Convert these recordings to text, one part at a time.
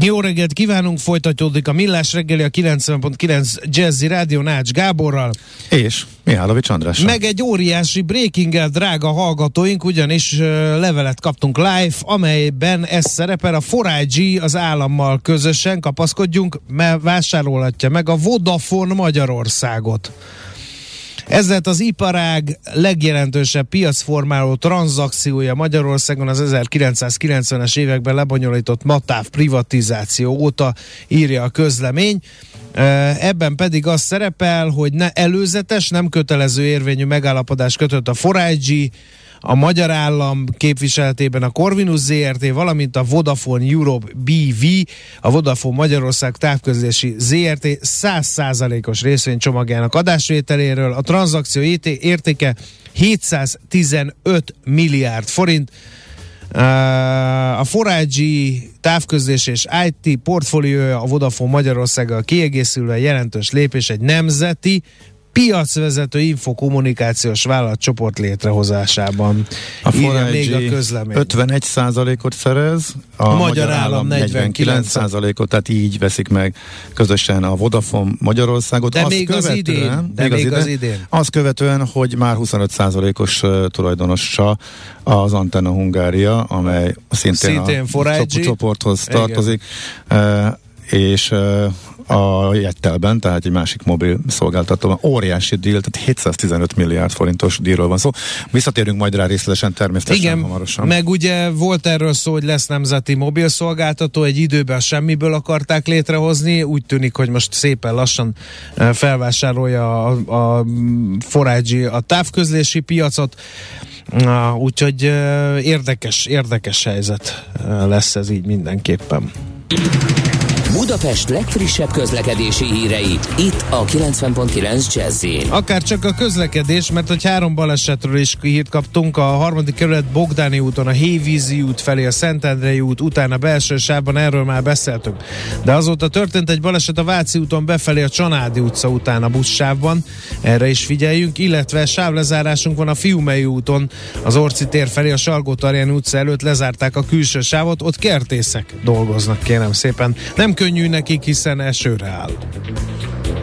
Jó reggelt kívánunk, folytatódik a Millás reggeli a 90.9 Jazzy Rádió Nács Gáborral. És Mihálovics András. Meg egy óriási breaking drága hallgatóink, ugyanis uh, levelet kaptunk live, amelyben ez szerepel a 4 az állammal közösen, kapaszkodjunk, mert vásárolhatja meg a Vodafone Magyarországot. Ez lett az iparág legjelentősebb piacformáló tranzakciója Magyarországon az 1990-es években lebonyolított matáv privatizáció óta írja a közlemény. Ebben pedig az szerepel, hogy ne előzetes, nem kötelező érvényű megállapodás kötött a Forágyi, a magyar állam képviseletében a Corvinus ZRT, valamint a Vodafone Europe BV, a Vodafone Magyarország távközlési ZRT 100%-os részvénycsomagjának adásvételéről. A tranzakció értéke 715 milliárd forint. A Forágyi távközlés és IT portfóliója a Vodafone Magyarországgal kiegészülve jelentős lépés egy nemzeti piacvezető infokommunikációs vállalatcsoport létrehozásában. A még a közlemény. 51 ot szerez, a, a Magyar Állam 49 ot tehát így veszik meg közösen a Vodafone Magyarországot. De azt még az idén. De még, az, idén, az idén. Azt követően, hogy már 25 os tulajdonosa az Antenna Hungária, amely szintén, szintén a csoporthoz tartozik. Uh, és a Jettelben, tehát egy másik mobil szolgáltatóban. Óriási díl, tehát 715 milliárd forintos dílról van szó. Visszatérünk majd rá részletesen természetesen Igen, hamarosan. meg ugye volt erről szó, hogy lesz nemzeti mobil szolgáltató, egy időben semmiből akarták létrehozni, úgy tűnik, hogy most szépen lassan felvásárolja a, a Forágyi a távközlési piacot. Úgyhogy érdekes, érdekes helyzet lesz ez így mindenképpen. Budapest legfrissebb közlekedési hírei, itt a 90.9 jazz Akár csak a közlekedés, mert hogy három balesetről is hírt kaptunk, a harmadik kerület Bogdáni úton, a Hévízi út felé, a Szentendrei út, utána belső sávban, erről már beszéltünk. De azóta történt egy baleset a Váci úton befelé a Csanádi utca után a buszsávban, erre is figyeljünk, illetve sávlezárásunk van a Fiumei úton, az Orci tér felé, a salgó utca előtt lezárták a külső sávot, ott kertészek dolgoznak, kérem szépen. Nem könnyű nekik, hiszen esőre áll.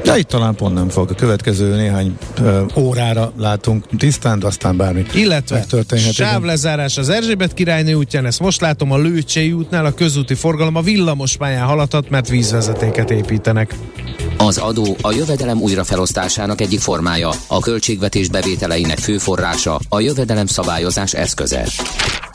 De itt talán pont nem fog. A következő néhány ö, órára látunk tisztán, de aztán bármi Illetve sávlezárás az Erzsébet királynő útján, ezt most látom a Lőcsei útnál, a közúti forgalom a villamos pályán haladhat, mert vízvezetéket építenek. Az adó a jövedelem újrafelosztásának egyik formája, a költségvetés bevételeinek fő forrása, a jövedelem szabályozás eszköze.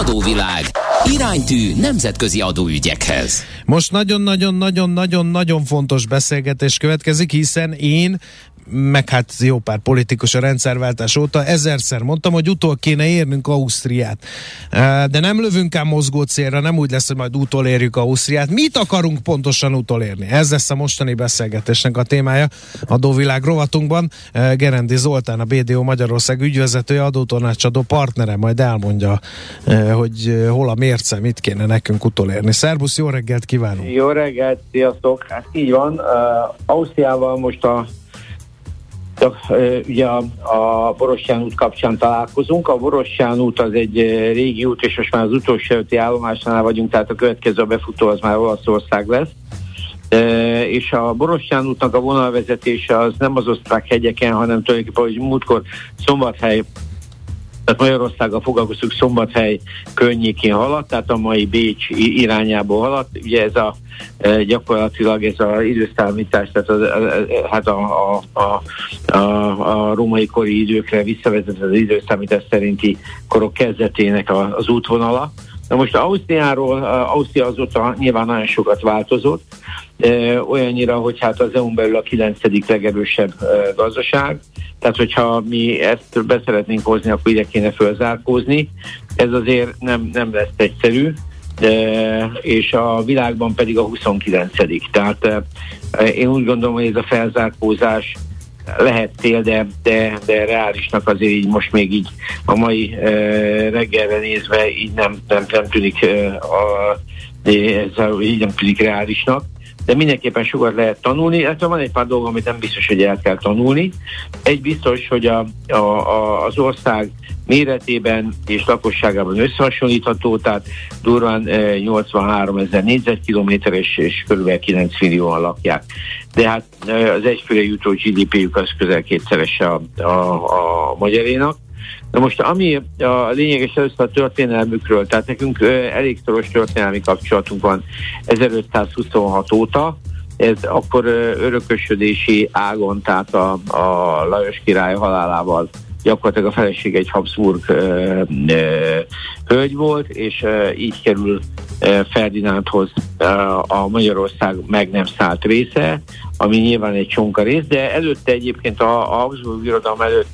Adóvilág. Iránytű nemzetközi adóügyekhez. Most nagyon-nagyon-nagyon-nagyon-nagyon fontos beszélgetés következik, hiszen én meg hát jó pár politikus a rendszerváltás óta, ezerszer mondtam, hogy utol kéne érnünk Ausztriát. De nem lövünk ám mozgó célra, nem úgy lesz, hogy majd utolérjük Ausztriát. Mit akarunk pontosan utolérni? Ez lesz a mostani beszélgetésnek a témája a Dóvilág rovatunkban. Gerendi Zoltán, a BDO Magyarország ügyvezetője, adótanácsadó partnere, majd elmondja, hogy hol a mérce, mit kéne nekünk utolérni. Szerbusz, jó reggelt kívánunk! Jó reggelt, sziasztok! Hát így van, uh, Ausztriával most a ugye a, a Borostyán út kapcsán találkozunk. A Borostyán út az egy régi út, és most már az utolsó előtti állomásnál vagyunk, tehát a következő a befutó az már Olaszország lesz. E, és a Borostyán útnak a vonalvezetése az nem az osztrák hegyeken, hanem tulajdonképpen, hogy múltkor Szombathely tehát Magyarországgal foglalkoztuk Szombathely környékén haladt, tehát a mai Bécs irányából haladt. Ugye ez a gyakorlatilag ez az időszámítás, tehát az, hát a, a, a, a, a római kori időkre visszavezet az időszámítás szerinti korok kezdetének az útvonala. Na most Ausztriáról, Ausztria azóta nyilván nagyon sokat változott, olyannyira, hogy hát az EU-n belül a kilencedik legerősebb gazdaság, tehát hogyha mi ezt beszeretnénk hozni, akkor ide kéne fölzárkózni. Ez azért nem, nem lesz egyszerű, és a világban pedig a 29 Tehát én úgy gondolom, hogy ez a felzárkózás lehet cél, de, de, de reálisnak azért így most még így a mai e, reggelre nézve így nem, nem, nem tűnik e, a, ez így nem tűnik reálisnak de mindenképpen sokat lehet tanulni. Hát van egy pár dolog, amit nem biztos, hogy el kell tanulni. Egy biztos, hogy a, a, a, az ország méretében és lakosságában összehasonlítható, tehát durván 83 ezer négyzetkilométer és, és kb. 9 millióan lakják. De hát az egyfőre jutó GDP-jük az közel kétszerese a, a, a magyarénak. Na most ami a lényeges először a történelmükről, tehát nekünk elég szoros történelmi kapcsolatunk van 1526 óta, ez akkor örökösödési ágon, tehát a, a Lajos király halálával gyakorlatilag a feleség egy Habsburg ö, ö, hölgy volt, és ö, így kerül ö, Ferdinándhoz ö, a Magyarország meg nem szállt része, ami nyilván egy csonka rész, de előtte egyébként a, a Habsburg irodalom előtt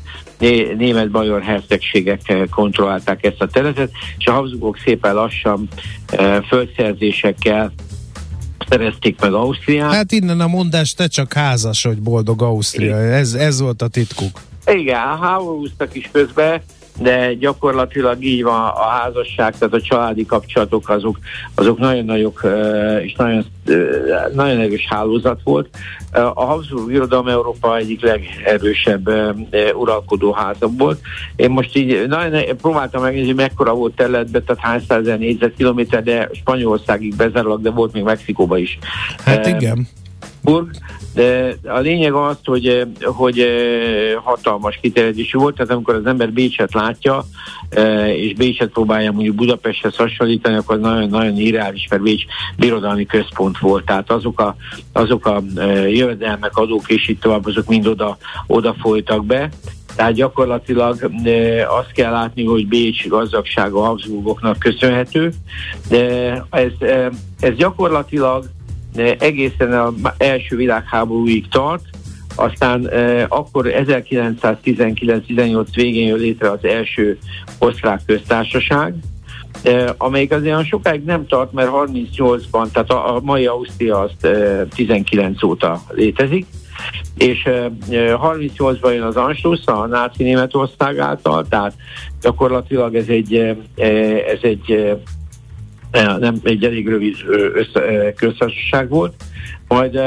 német-bajor hercegségek kontrollálták ezt a területet, és a Habsburgok szépen lassan ö, földszerzésekkel szerezték meg Ausztriát. Hát innen a mondás, te csak házas, hogy boldog Ausztria. Ez, ez volt a titkuk. Igen, háborúztak is közben, de gyakorlatilag így van a házasság, tehát a családi kapcsolatok azok, azok nagyon nagyok és nagyon, nagyon erős hálózat volt. A Habsburg Irodalom Európa egyik legerősebb uralkodó háza volt. Én most így nagyon próbáltam megnézni, mekkora volt területbe, tehát hány százezer négyzetkilométer, de Spanyolországig bezárulak, de volt még Mexikóba is. Hát igen. De a lényeg az, hogy, hogy hatalmas kiterjedésű volt, tehát amikor az ember Bécset látja, és Bécset próbálja mondjuk Budapesthez hasonlítani, akkor nagyon-nagyon irreális, mert Bécs birodalmi központ volt, tehát azok a, azok a jövedelmek, adók és itt tovább, azok mind oda, oda folytak be, tehát gyakorlatilag azt kell látni, hogy Bécs gazdagsága Habsburgoknak köszönhető, de ez, ez gyakorlatilag egészen az első világháborúig tart, aztán eh, akkor 1919-18 végén jön létre az első osztrák köztársaság, eh, amelyik azért olyan sokáig nem tart, mert 38-ban, tehát a, a mai Ausztria azt eh, 19 óta létezik, és eh, 38-ban jön az Anschluss a náci Németország által, tehát gyakorlatilag ez egy, ez egy nem egy elég rövid össze, köztársaság volt. Majd,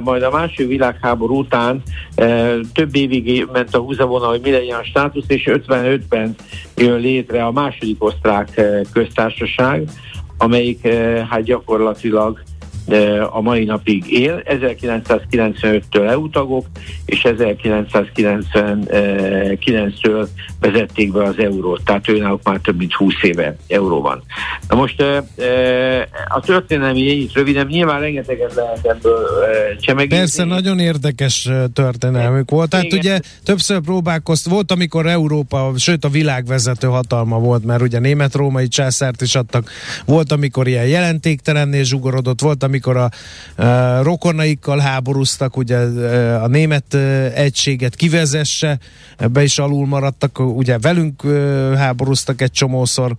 majd a második világháború után több évig ment a húzavona, hogy mi legyen a státusz, és 55-ben jön létre a második osztrák köztársaság, amelyik hát gyakorlatilag a mai napig él. 1995-től EU tagok, és 1999-től vezették be az eurót, tehát őnáluk már több mint 20 éve euró van. Na most a történelmi ennyit röviden, nyilván rengeteget lehet ebből csemegíteni. Persze, nagyon érdekes történelmük volt. Tehát Igen. ugye többször próbálkozt, volt, amikor Európa, sőt a világ vezető hatalma volt, mert ugye német-római császárt is adtak, volt, amikor ilyen jelentéktelenné zsugorodott, volt, amikor amikor a, a rokonaikkal háborúztak, ugye a német egységet kivezesse, ebbe is alul maradtak, ugye velünk háborúztak egy csomószor,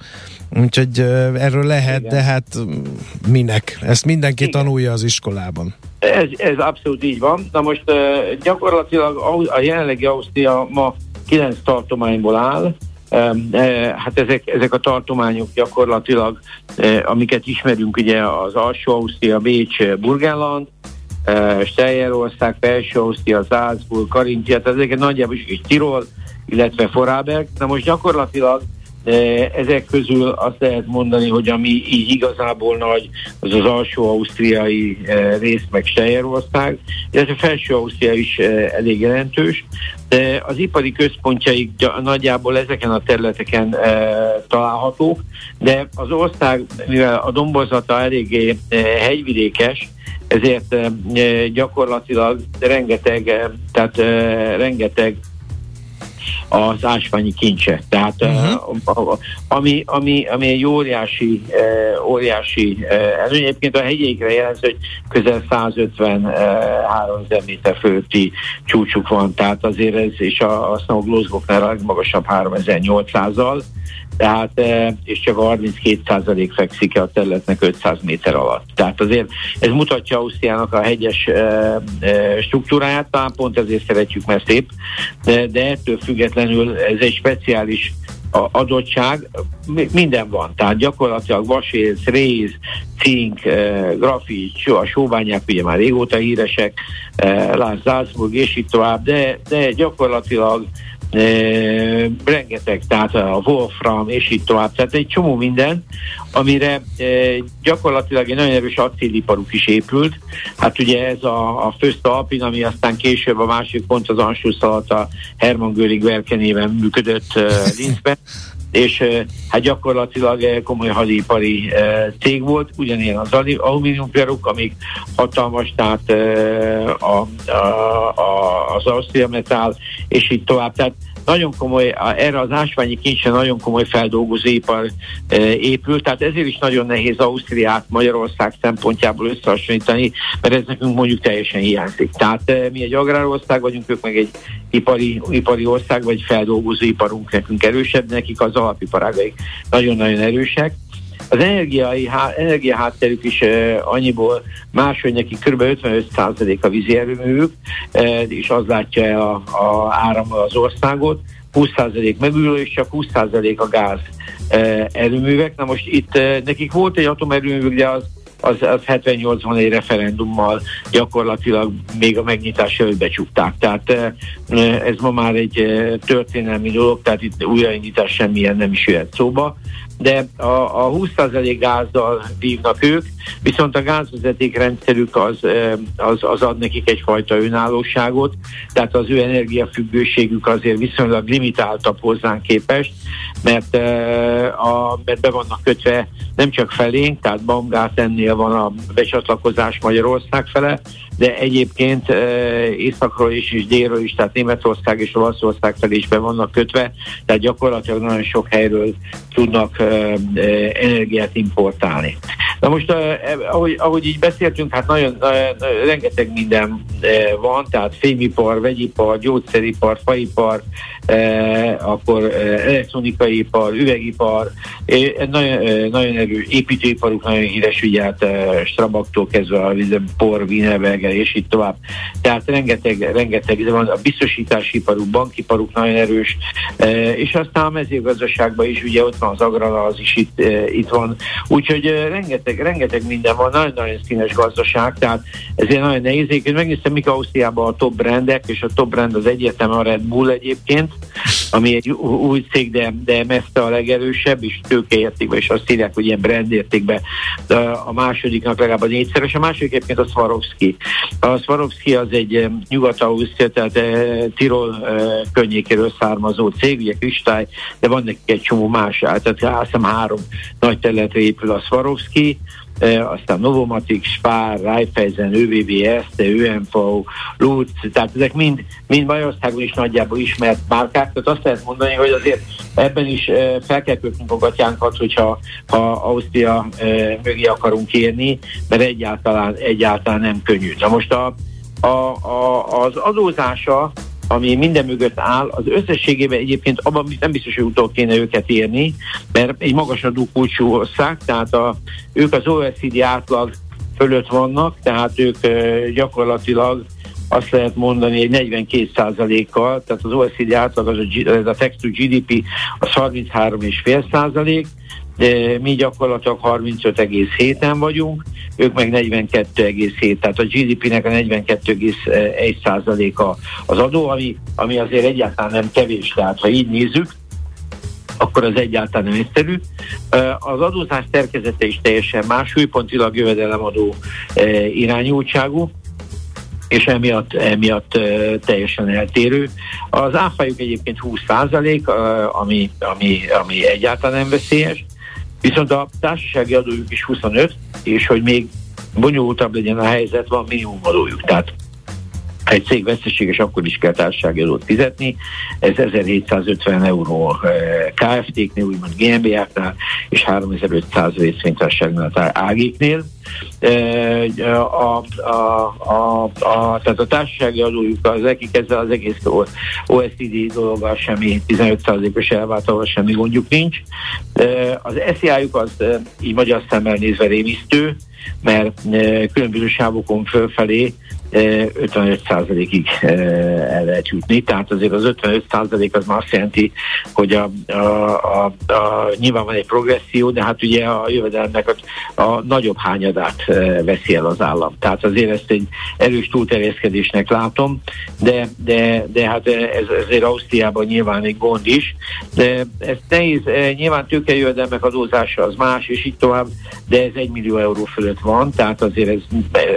úgyhogy erről lehet, Igen. de hát minek? Ezt mindenki Igen. tanulja az iskolában. Ez, ez abszolút így van. Na most gyakorlatilag a jelenlegi Ausztria ma kilenc tartományból áll, hát ezek, ezek a tartományok gyakorlatilag, e, amiket ismerünk, ugye az Alsó Ausztria, Bécs, Burgenland, e, Steierország, Felső Ausztria, Salzburg, Karintia, tehát ezeket nagyjából is Tirol, illetve Forarberg. Na most gyakorlatilag ezek közül azt lehet mondani, hogy ami így igazából nagy, az az alsó ausztriai rész, meg Steierország, illetve felső Ausztria is elég jelentős, de az ipari központjaik nagyjából ezeken a területeken találhatók, de az ország, mivel a dombozata eléggé hegyvidékes, ezért gyakorlatilag rengeteg, tehát rengeteg az ásványi kincse. Tehát uh-huh. ami, ami, ami egy óriási, óriási előny. Egyébként a hegyeikre jelent, hogy közel 153 ezer méter fölötti csúcsuk van, tehát azért ez, és a, a Glózgoknál a legmagasabb 3800-al, tehát, és csak 32% fekszik a területnek 500 méter alatt. Tehát azért ez mutatja Ausztriának a hegyes struktúráját, talán pont ezért szeretjük, mert szép, de, ettől függetlenül ez egy speciális adottság, minden van, tehát gyakorlatilag vasérc, réz, cink, grafit, a sóbányák ugye már régóta híresek, Lász Salzburg és itt tovább, de, de gyakorlatilag e, rengeteg, tehát a Wolfram és így tovább, tehát egy csomó minden, amire e, gyakorlatilag egy nagyon erős acéliparuk is épült. Hát ugye ez a, a Föst Alpin, ami aztán később a másik pont az Anschluss alatt a Hermann Göring verkenéven működött e, Linzben, és hát gyakorlatilag komoly hadipari cég volt, ugyanilyen az alumíniumperuk, amik hatalmas, tehát a, a, a, az Austria Metall, és így tovább. Tehát nagyon komoly, erre az ásványi kincsre nagyon komoly feldolgozóipar e, épült, tehát ezért is nagyon nehéz Ausztriát Magyarország szempontjából összehasonlítani, mert ez nekünk mondjuk teljesen hiányzik. Tehát e, mi egy agrárország vagyunk, ők meg egy ipari, ipari ország, vagy feldolgozóiparunk nekünk erősebb, nekik az alapiparágaik nagyon-nagyon erősek. Az energiai, energiahátterük is uh, annyiból más, hogy neki kb. 55% a vízi erőművük, és az látja el a, a áram az országot, 20% megújuló, és csak 20% a gáz uh, erőművek. Na most itt nekik volt egy atomerőművük, de az az, az 78-ban egy referendummal gyakorlatilag még a megnyitás előtt becsukták. Tehát ez ma már egy történelmi dolog, tehát itt újraindítás semmilyen nem is jöhet szóba de a, a 20% gázzal vívnak ők, viszont a gázvezeték rendszerük az, az, az ad nekik egyfajta önállóságot, tehát az ő energiafüggőségük azért viszonylag limitáltabb hozzánk képest, mert, a, mert be vannak kötve nem csak felénk, tehát Bamgát ennél van a becsatlakozás Magyarország fele, de egyébként északról is és délről is, tehát Németország és Olaszország felé is be vannak kötve, tehát gyakorlatilag nagyon sok helyről tudnak energiát importálni. Na most, ahogy, ahogy így beszéltünk, hát nagyon rengeteg minden van, tehát fémipar, vegyipar, gyógyszeripar, faipar, akkor elektronikai ipar, üvegipar, nagyon, nagyon erős építőiparuk, nagyon híres, ugye hát Strabaktól kezdve a por, Wienerberger és így tovább. Tehát rengeteg, rengeteg, de van a biztosítási iparuk, bankiparuk nagyon erős, és aztán a mezőgazdaságban is ugye ott van az agrara, az is itt, itt van. Úgyhogy rengeteg, rengeteg minden van, nagyon-nagyon színes gazdaság, tehát ezért nagyon nehéz. Én megnéztem, mik Ausztriában a top brandek, és a top brand az egyértelműen a Red Bull egyébként, ami egy új cég, de, de messze a legerősebb, és tőkeértékben, és azt írják, hogy ilyen brandértékben a másodiknak legalább a négyszeres, a második egyébként a Swarovski. A Swarovski az egy nyugat-ausztria, tehát Tirol környékéről származó cég, ugye kristály, de van nekik egy csomó más, tehát azt hiszem három nagy területre épül a Swarovski, e, aztán Novomatic, Spár, Raiffeisen, ÖVB, Este, ÖMV, Lutz, tehát ezek mind, mind Magyarországon is nagyjából ismert márkák, tehát azt lehet mondani, hogy azért ebben is e, fel kell kötnünk a gatyánkat, hogyha ha Ausztria e, mögé akarunk érni, mert egyáltalán, egyáltalán nem könnyű. Na most a, a, a, az adózása ami minden mögött áll, az összességében egyébként abban nem biztos, hogy utol kéne őket érni, mert egy magasadó kulcsú ország, tehát a, ők az OECD átlag fölött vannak, tehát ők gyakorlatilag azt lehet mondani, egy 42 kal tehát az OECD átlag, az a, ez a text to GDP, az 33,5 százalék, de mi gyakorlatilag 35,7-en vagyunk, ők meg 42,7, tehát a GDP-nek a 42,1 a az adó, ami, ami azért egyáltalán nem kevés, tehát ha így nézzük, akkor az egyáltalán nem egyszerű. Az adózás terkezete is teljesen más, súlypontilag jövedelemadó irányultságú, és emiatt, emiatt teljesen eltérő. Az áfájuk egyébként 20 százalék, ami, ami, ami egyáltalán nem veszélyes, viszont a társasági adójuk is 25, és hogy még bonyolultabb legyen a helyzet, van minimum adójuk. Tehát egy cég veszteséges, akkor is kell társasági adót fizetni. Ez 1750 euró eh, KFT-knél, úgymond GmbH-knál, és 3500 részvénytársaságnál, AG-knél. Eh, a, a, a, a, tehát a társasági adójuk, az ekik ezzel az egész OECD dologgal semmi 15%-os elváltalval semmi gondjuk nincs. Eh, az SZI-juk az így magyar szemmel nézve rémisztő, mert különböző sávokon fölfelé 55%-ig el lehet jutni, tehát azért az 55% az már azt jelenti, hogy a, a, a, a, nyilván van egy progresszió, de hát ugye a jövedelmek a, a nagyobb hányadát veszi el az állam. Tehát azért ezt egy erős túlterjeszkedésnek látom, de, de, de hát ez azért Ausztriában nyilván egy gond is, de ez nehéz, nyilván tőkejövedelmek adózása az más, és így tovább, de ez egy millió euró fölött van, tehát azért ez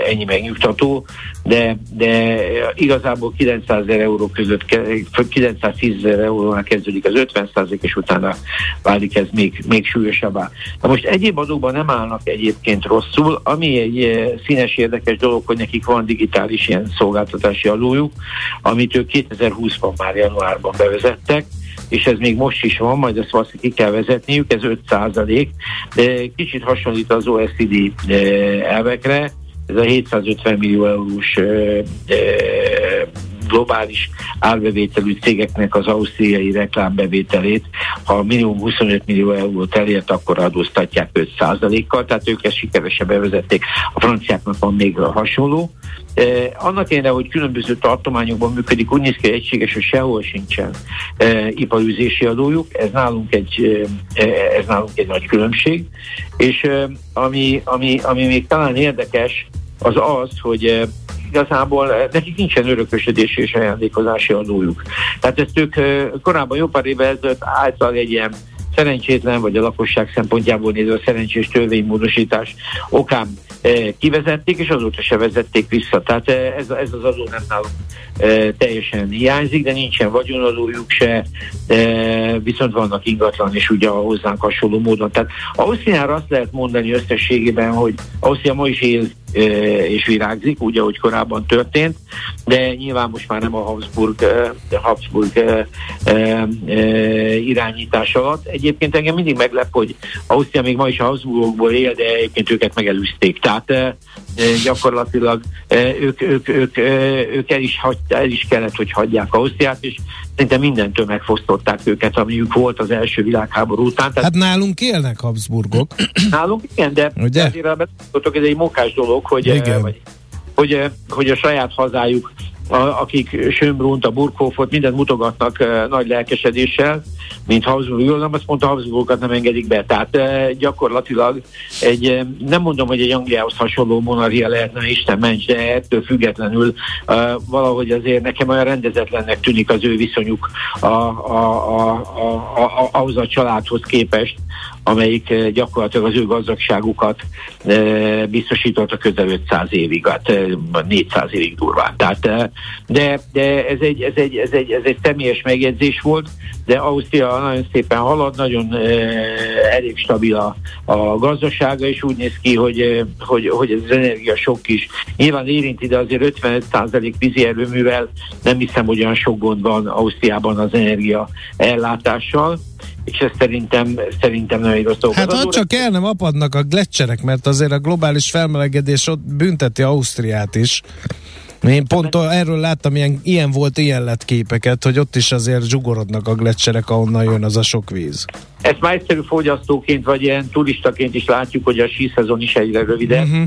ennyi megnyugtató, de, de igazából 900 ezer euró között, 910 ezer eurónál kezdődik az 50 százalék, és utána válik ez még, még súlyosabbá. Na most egyéb adókban nem állnak egyébként rosszul, ami egy eh, színes érdekes dolog, hogy nekik van digitális ilyen szolgáltatási adójuk, amit ők 2020-ban már januárban bevezettek, és ez még most is van, majd ezt valószínűleg ki kell vezetniük, ez 5 százalék, de kicsit hasonlít az OECD eh, elvekre, ez a 750 millió eurós globális árbevételű cégeknek az ausztriai reklámbevételét, ha minimum 25 millió eurót elért, akkor adóztatják 5%-kal, tehát ők ezt sikeresen bevezették. A franciáknak van még hasonló. Eh, annak ellenére, hogy különböző tartományokban működik, úgy néz ki egységes, hogy sehol sincsen eh, iparűzési adójuk, ez nálunk egy, eh, ez nálunk egy nagy különbség, és eh, ami, ami, ami még talán érdekes, az az, hogy eh, igazából eh, nekik nincsen örökösödési és ajándékozási adójuk. Tehát ezt ők eh, korábban jó pár évvel ezelőtt által egy ilyen szerencsétlen, vagy a lakosság szempontjából nézve szerencsés törvénymódosítás okán kivezették, és azóta se vezették vissza. Tehát ez, ez az adó nem nálunk teljesen hiányzik, de nincsen vagyonadójuk se, viszont vannak ingatlan, és ugye a hozzánk hasonló módon. Tehát Ausztriára azt lehet mondani összességében, hogy Ausztria ma is él és virágzik, úgy, ahogy korábban történt, de nyilván most már nem a Habsburg, Habsburg irányítás alatt. Egyébként engem mindig meglep, hogy Ausztria még ma is a Habsburgokból él, de egyébként őket megelőzték. Tehát gyakorlatilag ők, ők, ők, ők el, is hagy, el is kellett, hogy hagyják Ausztriát, és szinte mindentől megfosztották őket, amiük volt az első világháború után. Tehát hát nálunk élnek Habsburgok. nálunk igen, de Ugye? azért ez egy mokás dolog, hogy, igen. Vagy, hogy, hogy a saját hazájuk a, akik Schönbrunnt, a Burghofot, mindent mutogatnak uh, nagy lelkesedéssel, mint Habsburg, nem azt mondta, Habsburgokat nem engedik be. Tehát uh, gyakorlatilag egy, uh, nem mondom, hogy egy Angliához hasonló monarchia lehetne, Isten ments, de ettől függetlenül valahogy azért nekem olyan rendezetlennek tűnik az ő viszonyuk a, a, a, a, a, ahhoz a családhoz képest, amelyik eh, gyakorlatilag az ő gazdagságukat eh, biztosította közel 500 évig, hát 400 eh, évig durván. Tehát, de, de ez, egy, ez, egy, ez, egy, ez egy személyes megjegyzés volt, de Ausztria nagyon szépen halad, nagyon elég stabil a, a gazdasága, és úgy néz ki, hogy, hogy, hogy ez az energia sok is. Nyilván érinti, de azért 55% vízi erőművel nem hiszem, hogy olyan sok gond van Ausztriában az energia ellátással és ez szerintem, szerintem nagyon rossz dolog. Hát ha csak el nem apadnak a gletszerek, mert azért a globális felmelegedés ott bünteti Ausztriát is. Én pont erről láttam ilyen, ilyen volt, ilyen lett képeket, hogy ott is azért zsugorodnak a gletszerek, ahonnan jön az a sok víz. Ezt már egyszerű fogyasztóként, vagy ilyen turistaként is látjuk, hogy a síszezon is egyre rövidebb. Uh-huh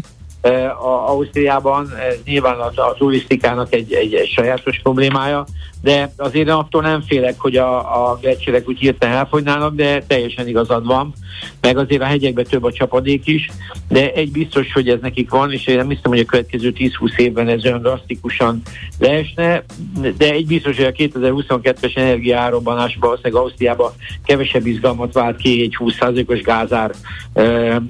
a Ausztriában. Ez nyilván a, a turisztikának egy, egy, egy sajátos problémája, de azért attól nem félek, hogy a, a gletszerek úgy hirtelen elfogynának, de teljesen igazad van, meg azért a hegyekben több a csapadék is, de egy biztos, hogy ez nekik van, és én nem hiszem, hogy a következő 10-20 évben ez olyan drasztikusan leesne, de egy biztos, hogy a 2022-es energiaárobbanás valószínűleg Ausztriában kevesebb izgalmat vált ki egy 20%-os gázár,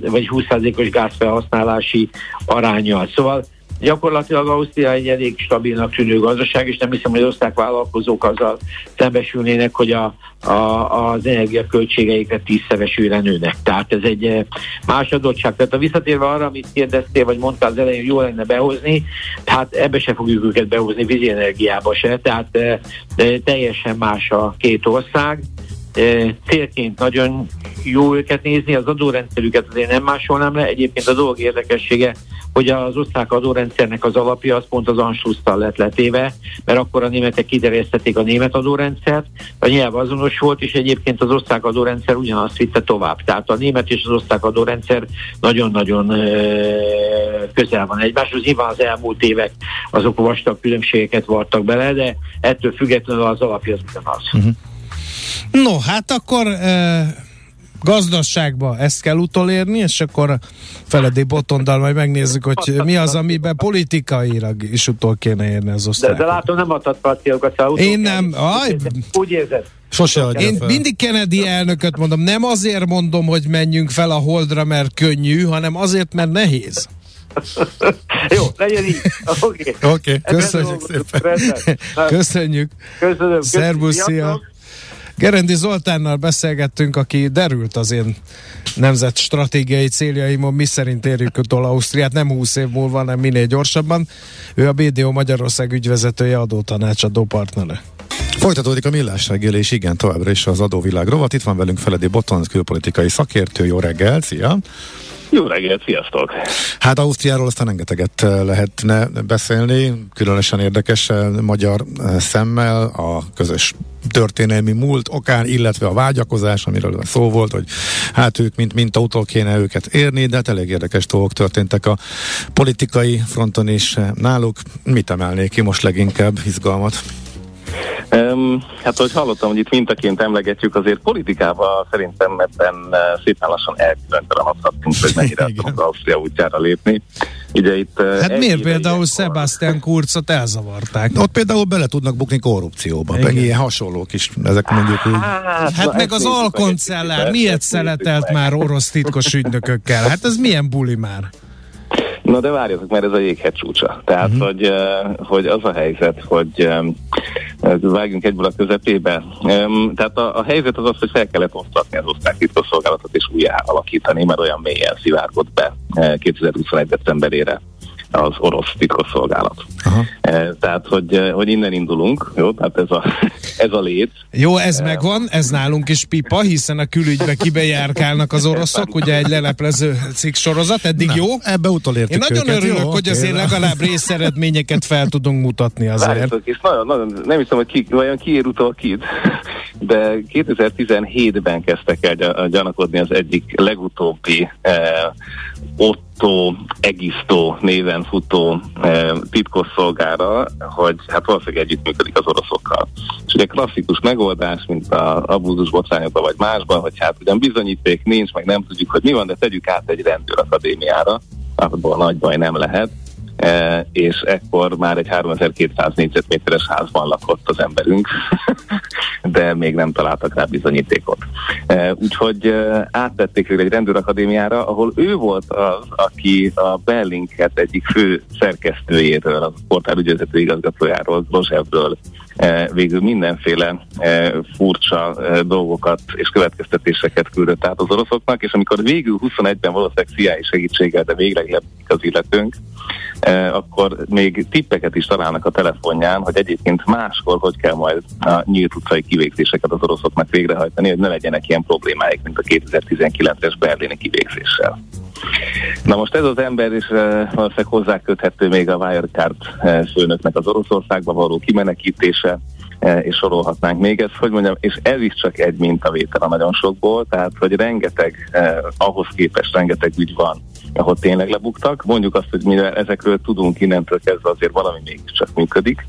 vagy 20%-os gázfelhasználási arányal. Szóval Gyakorlatilag Ausztria egy elég stabilnak tűnő gazdaság, és nem hiszem, hogy osztrák vállalkozók azzal szembesülnének, hogy a, a, az energiaköltségeikre tízszeresűre nőnek. Tehát ez egy eh, más adottság. Tehát a visszatérve arra, amit kérdeztél, vagy mondtál az elején, hogy jó lenne behozni, hát ebbe se fogjuk őket behozni, vízi energiába se, tehát eh, de teljesen más a két ország célként nagyon jó őket nézni, az adórendszerüket azért nem másolnám le. Egyébként a dolog érdekessége, hogy az osztrák adórendszernek az alapja az pont az Anschlusszal lett letéve, mert akkor a németek kiterjesztették a német adórendszert, a nyelv azonos volt, és egyébként az osztrák adórendszer ugyanazt vitte tovább. Tehát a német és az osztrák adórendszer nagyon-nagyon közel van egymáshoz. Nyilván az elmúlt évek azok vastag különbségeket vartak bele, de ettől függetlenül az alapja az ugyanaz. Uh-huh. No, hát akkor e, gazdaságba ezt kell utolérni, és akkor Feledi Botondal majd megnézzük, hogy mi az, amiben politikailag is utol kéne érni az osztályok. De, de látom, nem adhat frakciókat. Én nem. Aj, úgy érzed. Sose Én fel. mindig Kennedy elnököt mondom, nem azért mondom, hogy menjünk fel a holdra, mert könnyű, hanem azért, mert nehéz. Jó, legyen így. Oké, okay. okay. köszönjük szépen. Köszönjük. Köszönöm. Szervusz, szia. Gerendi Zoltánnal beszélgettünk, aki derült az én nemzet stratégiai céljaimon, mi szerint érjük utol Ausztriát, nem 20 év múlva, hanem minél gyorsabban. Ő a BDO Magyarország ügyvezetője, adótanácsadó partnere. Folytatódik a millás reggel, és igen, továbbra is az adóvilág rovat. Itt van velünk Feledi Botton, külpolitikai szakértő. Jó reggel, szia! Jó reggelt, sziasztok! Hát Ausztriáról aztán rengeteget eh, lehetne beszélni, különösen érdekes eh, magyar eh, szemmel a közös történelmi múlt okán, illetve a vágyakozás, amiről szó volt, hogy hát ők mint mintautól kéne őket érni, de hát elég érdekes dolgok történtek a politikai fronton is náluk. Mit emelnék ki most leginkább izgalmat? Um, hát, hogy hallottam, hogy itt mintaként emlegetjük, azért politikában szerintem ebben uh, szépen lassan elkülöntelenedhetünk, hogy mennyire tudunk Ausztria útjára lépni. Ugye itt, uh, hát miért például Sebastian Kurzot elzavarták? Ott például bele tudnak bukni korrupcióba, meg ilyen hasonlók is, ezek mondjuk úgy. Hát, hát meg az alkoncellár, miért szeletelt már orosz titkos ügynökökkel? Hát ez milyen buli már? Na de várjatok, mert ez a jéghegy csúcsa. Tehát, uh-huh. hogy, hogy az a helyzet, hogy vágjunk egyből a közepébe. Tehát a, a helyzet az az, hogy fel kellett osztatni az osztrák titkosszolgálatot és újjá alakítani, mert olyan mélyen szivárgott be 2021. decemberére az orosz titkosszolgálat. Aha. E, tehát, hogy, e, hogy innen indulunk, jó? Tehát ez a, ez a lét. Jó, ez e, megvan, ez nálunk is pipa, hiszen a külügybe kibejárkálnak az oroszok, ugye egy leleplező cikk sorozat, eddig Na, jó? Ebbe utolértük Én nagyon őket, örülök, jó, hogy azért legalább részeredményeket fel tudunk mutatni azért. Várjátok, és nagyon, nagyon, nem hiszem, hogy ki, vajon kiér utol kit, de 2017-ben kezdtek el gyanakodni az egyik legutóbbi eh, Otto Egisto néven futó eh, titkosszolgára, hogy hát valószínűleg együttműködik az oroszokkal. És ugye klasszikus megoldás, mint a abúzus botrányokban vagy másban, hogy hát ugyan bizonyíték nincs, meg nem tudjuk, hogy mi van, de tegyük át egy rendőrakadémiára, abból nagy baj nem lehet E, és ekkor már egy 3200 négyzetméteres házban lakott az emberünk, de még nem találtak rá bizonyítékot. E, úgyhogy e, áttették őt egy rendőrakadémiára, ahol ő volt az, aki a Berlinket egyik fő szerkesztőjéről, a portál ügyvezető igazgatójáról, Rozsevről végül mindenféle furcsa dolgokat és következtetéseket küldött át az oroszoknak, és amikor végül 21-ben valószínűleg CIA segítséggel, de végleg az illetőnk, akkor még tippeket is találnak a telefonján, hogy egyébként máskor hogy kell majd a nyílt utcai kivégzéseket az oroszoknak végrehajtani, hogy ne legyenek ilyen problémáik, mint a 2019-es berlini kivégzéssel. Na most ez az ember is valószínűleg hozzáköthető még a Wirecard főnöknek az Oroszországba való kimenekítése, és sorolhatnánk még ezt, hogy mondjam, és ez is csak egy mintavétel a nagyon sokból, tehát hogy rengeteg, eh, ahhoz képest rengeteg ügy van, ahol tényleg lebuktak. Mondjuk azt, hogy mivel ezekről tudunk innentől kezdve azért valami mégiscsak működik,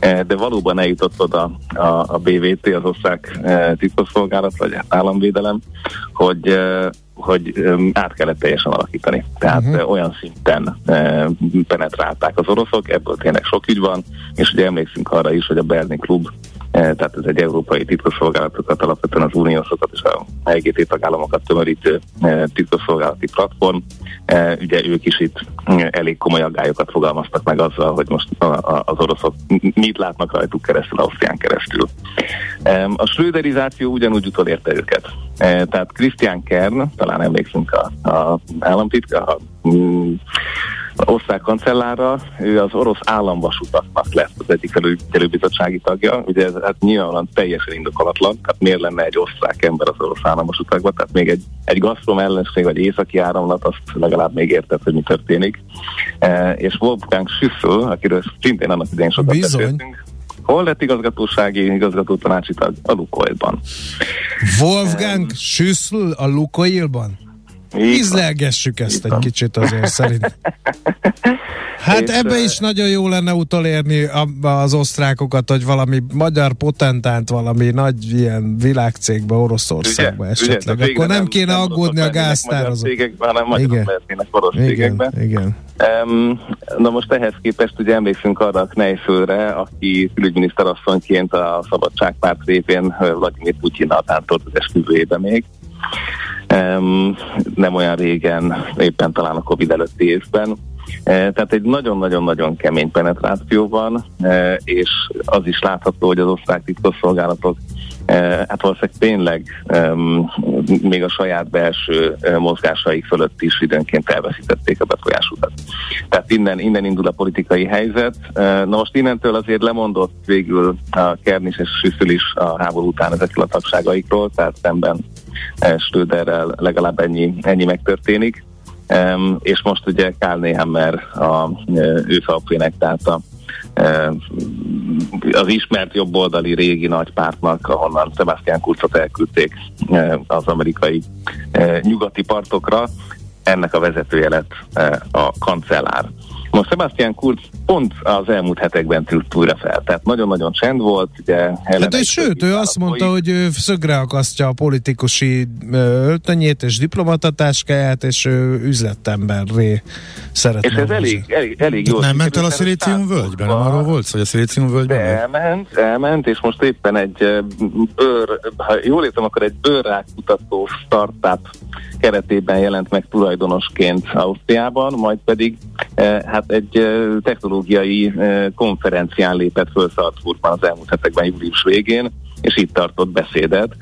de valóban eljutott oda a, a BVT, az osztrák titkosszolgálat, vagy államvédelem, hogy hogy át kellett teljesen alakítani. Tehát uh-huh. olyan szinten penetrálták az oroszok, ebből tényleg sok ügy van, és ugye emlékszünk arra is, hogy a Berni Klub tehát ez egy európai titkosszolgálatokat, alapvetően az uniószokat és a EGT tagállamokat tömörítő titkosszolgálati platform. Ugye ők is itt elég komoly aggályokat fogalmaztak meg azzal, hogy most az oroszok mit látnak rajtuk keresztül, Ausztrián keresztül. A schröderizáció ugyanúgy utolérte őket. Tehát Christian Kern, talán emlékszünk a, a államtitka, a osztrák kancellára, ő az orosz államvasutaknak lesz az egyik felügyelőbizottsági tagja. Ugye ez hát nyilvánvalóan teljesen indokolatlan, tehát miért lenne egy osztrák ember az orosz államvasutakban, tehát még egy, egy Gazprom ellenség vagy északi áramlat, azt legalább még érted, hogy mi történik. E, és Wolfgang Schüssel, akiről szintén annak idején sokat Bizony. beszéltünk, hol lett igazgatósági igazgató tanácsi tag? A Lukoilban. Wolfgang Schüssel a Lukoilban? Ízlelgessük ezt egy kicsit azért szerint. Hát ebbe is nagyon jó lenne utolérni az osztrákokat, hogy valami magyar potentánt, valami nagy ilyen világcégbe, Oroszországba ugye, esetleg. Ugye, Akkor nem, nem kéne nem aggódni a gáztározók. hanem magyarok igen. lehetnének orosz igen, cégekben. Igen. Um, na most ehhez képest ugye emlékszünk arra a Knejfölre, aki külügyminiszterasszonyként a Szabadságpárt répén Vladimir Putyinnal tántolt az esküvőjébe még nem olyan régen, éppen talán a Covid előtti évben. E, tehát egy nagyon-nagyon-nagyon kemény penetráció van, e, és az is látható, hogy az osztrák titkosszolgálatok hát valószínűleg tényleg még a saját belső mozgásaik fölött is időnként elveszítették a befolyásukat. Tehát innen, innen indul a politikai helyzet. Na most innentől azért lemondott végül a Kernis és Süszül is a háború után ezekkel a tagságaikról, tehát szemben Stöderrel legalább ennyi, ennyi megtörténik. És most ugye Karl Nehammer a ő tehát a, az ismert jobboldali régi nagy pártnak, ahonnan Sebastian Kurzot elküldték az amerikai nyugati partokra, ennek a vezetője lett a kancellár. Most Sebastian Kurz pont az elmúlt hetekben tűrt újra fel, tehát nagyon-nagyon csend volt. Ugye, hát és sőt, ő azt mondta, hogy ő szögre akasztja a politikusi öltönyét és diplomatatáskáját, és ő üzletemberré szeretne. És ez elég, elég, elég jó. Nem ment el a Szilícium völgyben, nem arról volt hogy a Szilícium völgyben? Elment, elment, és most éppen egy bőr, ha jól értem, akkor egy bőrrák kutató startup keretében jelent meg tulajdonosként Ausztriában, majd pedig hát egy technológiai konferencián lépett föl Salzburgban az elmúlt hetekben július végén, és itt tartott beszédet.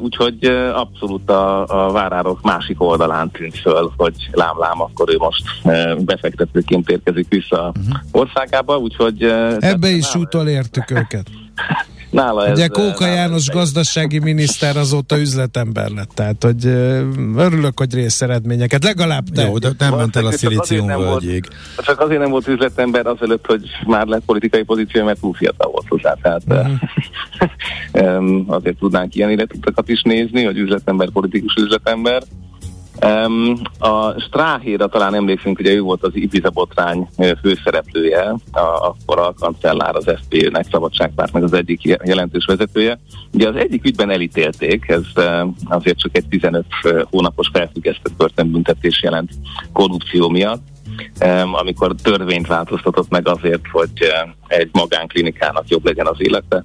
Úgyhogy abszolút a, a várárok másik oldalán tűnt föl, hogy lám-lám, akkor ő most befektetőként érkezik vissza uh-huh. országába, úgyhogy... Ebbe is utolértük őket. Nála Ugye ez, Kóka János gazdasági miniszter azóta üzletember lett, tehát hogy örülök, hogy részeredményeket, legalább te. Jó, de nem ment el a szilícium völgyig. Csak azért nem volt üzletember azelőtt, hogy már lett politikai pozíció, mert túl fiatal volt hozzá, tehát uh-huh. azért tudnánk ilyen életutakat is nézni, hogy üzletember, politikus üzletember. Um, a Stráhéra talán emlékszünk, hogy ő volt az Ibiza botrány főszereplője, a, akkor a kancellár az SZP-nek, Szabadságpártnak az egyik jelentős vezetője. Ugye az egyik ügyben elítélték, ez azért csak egy 15 hónapos felfüggesztett börtönbüntetés jelent korrupció miatt, amikor törvényt változtatott meg azért, hogy egy magánklinikának jobb legyen az élete.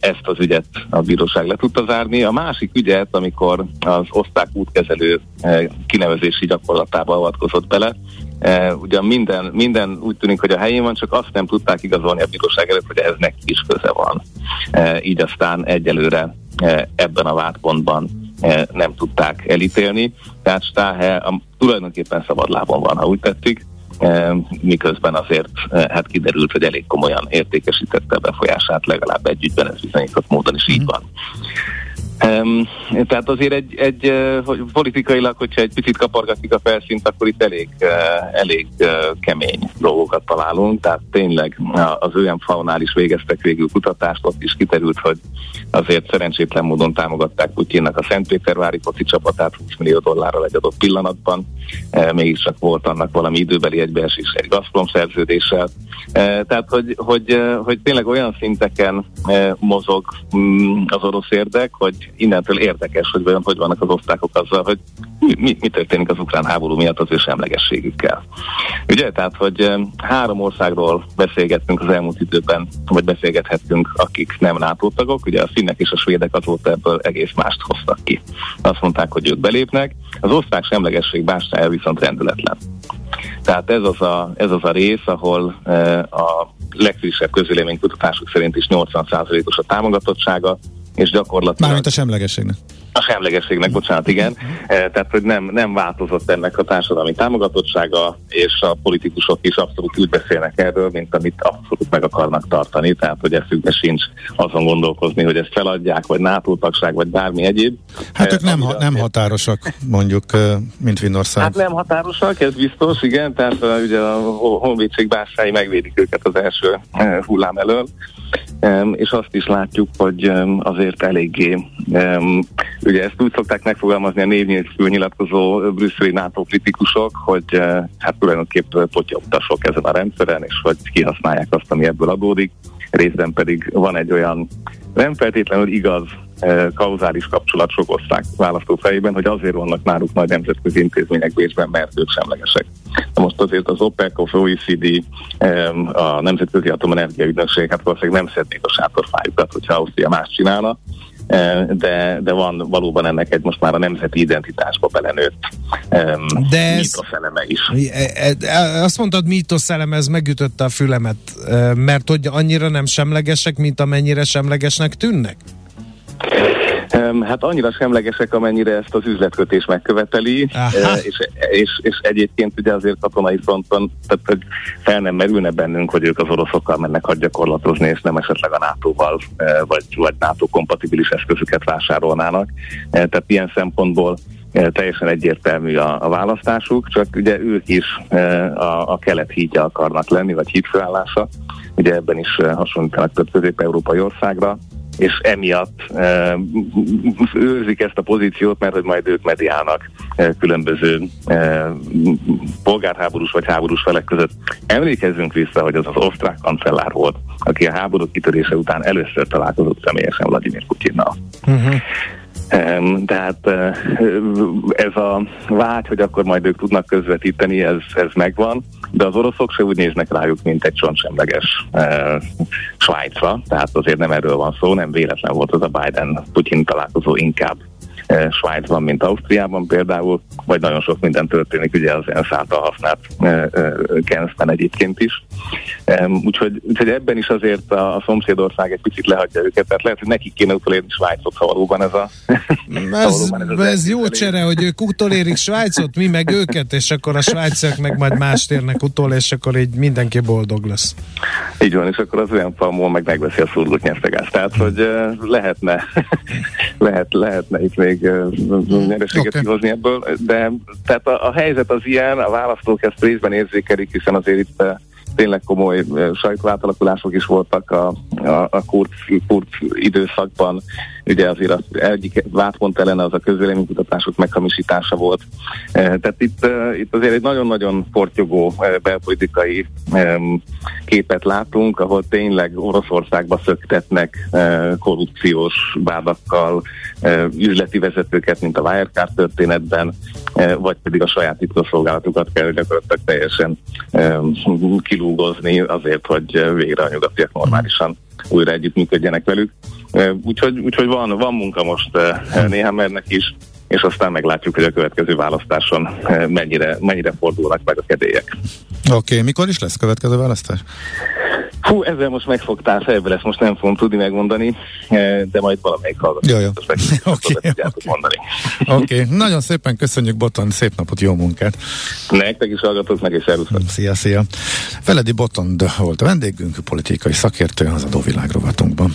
Ezt az ügyet a bíróság le tudta zárni. A másik ügyet, amikor az oszták útkezelő kinevezési gyakorlatába avatkozott bele, ugyan minden, minden úgy tűnik, hogy a helyén van, csak azt nem tudták igazolni a bíróság előtt, hogy ez neki is köze van. Így aztán egyelőre ebben a vádpontban nem tudták elítélni. Tehát Stáhe tulajdonképpen szabadlábon van, ha úgy tetszik, miközben azért hát kiderült, hogy elég komolyan értékesítette a befolyását, legalább együttben ez bizonyított módon is így mhm. van. Tehát azért egy, egy hogy politikailag, hogyha egy picit kapargatjuk a felszínt, akkor itt elég, uh, elég uh, kemény dolgokat találunk, tehát tényleg az faunál is végeztek végül kutatást, ott is kiterült, hogy azért szerencsétlen módon támogatták Putyinnak a Szentpétervári foci csapatát 20 millió dollárral egy adott pillanatban, uh, mégiscsak volt annak valami időbeli egybeesés egy Gazprom szerződéssel, tehát hogy, hogy, hogy tényleg olyan szinteken mozog mm, az orosz érdek, hogy innentől érdekes, hogy vajon hogy vannak az osztályok azzal, hogy mi, mi történik az ukrán háború miatt az ő semlegességükkel. Ugye, tehát, hogy három országról beszélgettünk az elmúlt időben, vagy beszélgethettünk, akik nem NATO tagok, ugye a finnek és a svédek azóta ebből egész mást hoztak ki. Azt mondták, hogy ők belépnek, az osztrák semlegesség bástája viszont rendületlen. Tehát ez az a, ez az a rész, ahol e, a legfrissebb közvéleménykutatások szerint is 80%-os a támogatottsága, és gyakorlatilag... Mármint a semlegességnek. A semlegességnek, bocsánat, igen. E, tehát, hogy nem, nem változott ennek a társadalmi támogatottsága, és a politikusok is abszolút úgy beszélnek erről, mint amit abszolút meg akarnak tartani, tehát, hogy eszükbe sincs azon gondolkozni, hogy ezt feladják, vagy NATO vagy bármi egyéb. Hát ők e, nem, ha, nem határosak, mondjuk, mint Finnország. Hát nem határosak, ez biztos, igen, tehát ugye a honvédség bársái megvédik őket az első hullám elől, és azt is látjuk, hogy azért eléggé, ugye ezt úgy szokták megfogalmazni a név nélkül nyilatkozó brüsszeli NATO kritikusok, hogy eh, hát tulajdonképp potyautasok ezen a rendszeren, és hogy kihasználják azt, ami ebből adódik. Részben pedig van egy olyan nem feltétlenül igaz kauzális kapcsolat sok osztrák választó fejében, hogy azért vannak náluk nagy nemzetközi intézmények Bécsben, mert ők semlegesek. Na most azért az OPEC, az OECD, a Nemzetközi Atomenergia Ügynökség, hát valószínűleg nem szednék a sátorfájukat, hogyha Ausztria más csinálna, de, de van valóban ennek egy most már a nemzeti identitásba belenőtt de ez, eleme is. Azt mondtad, eleme, ez megütötte a fülemet, mert hogy annyira nem semlegesek, mint amennyire semlegesnek tűnnek? Hát annyira semlegesek, amennyire ezt az üzletkötés megköveteli, és, és, és egyébként ugye azért katonai fronton tehát, hogy fel nem merülne bennünk, hogy ők az oroszokkal mennek hadgyakorlatozni, és nem esetleg a NATO-val vagy, vagy NATO kompatibilis eszközöket vásárolnának. Tehát ilyen szempontból teljesen egyértelmű a, a választásuk, csak ugye ők is a, a kelet hídja akarnak lenni, vagy hídfőállása. Ugye ebben is hasonlítanak több közép-európai országra, és emiatt e, őrzik ezt a pozíciót, mert hogy majd ők mediálnak e, különböző e, polgárháborús vagy háborús felek között. Emlékezzünk vissza, hogy az az osztrák kancellár volt, aki a háború kitörése után először találkozott személyesen Vladimir Putyinnal. Uh-huh. Tehát ez a vágy, hogy akkor majd ők tudnak közvetíteni, ez, ez megvan, de az oroszok se úgy néznek rájuk, mint egy csontsemleges e, Svájcra, tehát azért nem erről van szó, nem véletlen volt az a Biden-Putyin találkozó inkább Svájcban, mint Ausztriában például, vagy nagyon sok minden történik ugye az ENSZ által használt e, e, egyébként is. Úgyhogy, úgyhogy ebben is azért a, a szomszédország egy picit lehagyja őket, tehát lehet, hogy nekik kéne utolérni Svájcot, ha valóban ez a... ez, ez, ez jó csere, hogy ők utolérik Svájcot, mi meg őket, és akkor a svájciak meg majd más térnek utol, és akkor így mindenki boldog lesz. Így van, és akkor az olyan falmól meg megveszi a szurdut nyertegást. Tehát, hogy lehetne, lehet, lehetne itt még nyereséget okay. kihozni ebből, de tehát a, a helyzet az ilyen, a választók ezt részben érzékelik, hiszen azért itt tényleg komoly sajtóátalakulások is voltak a, a, a kurt, kurt időszakban. Ugye azért az egyik vádpont ellene az a közvéleménykutatások meghamisítása volt. Tehát itt, itt azért egy nagyon-nagyon portyogó belpolitikai képet látunk, ahol tényleg Oroszországba szöktetnek korrupciós vádakkal üzleti vezetőket, mint a Wirecard történetben, vagy pedig a saját titkosszolgálatukat kell gyakorlatilag teljesen kilúgozni azért, hogy végre a nyugatiak normálisan újra együttműködjenek velük. Úgyhogy, úgyhogy van, van munka most Néhámernek is, és aztán meglátjuk, hogy a következő választáson mennyire, mennyire fordulnak meg a kedélyek. Oké, okay, mikor is lesz következő választás? Hú, ezzel most megfogtál, fejbe lesz, most nem fogom tudni megmondani, de majd valamelyik hallgató. Jó, jó. Oké, okay. Nagyon szépen köszönjük, Botond, szép napot, jó munkát. Nektek is hallgatok meg, és szervusztok. Szia, szia. Feledi Botond volt a vendégünk, politikai szakértő az adóvilág rovatunkban.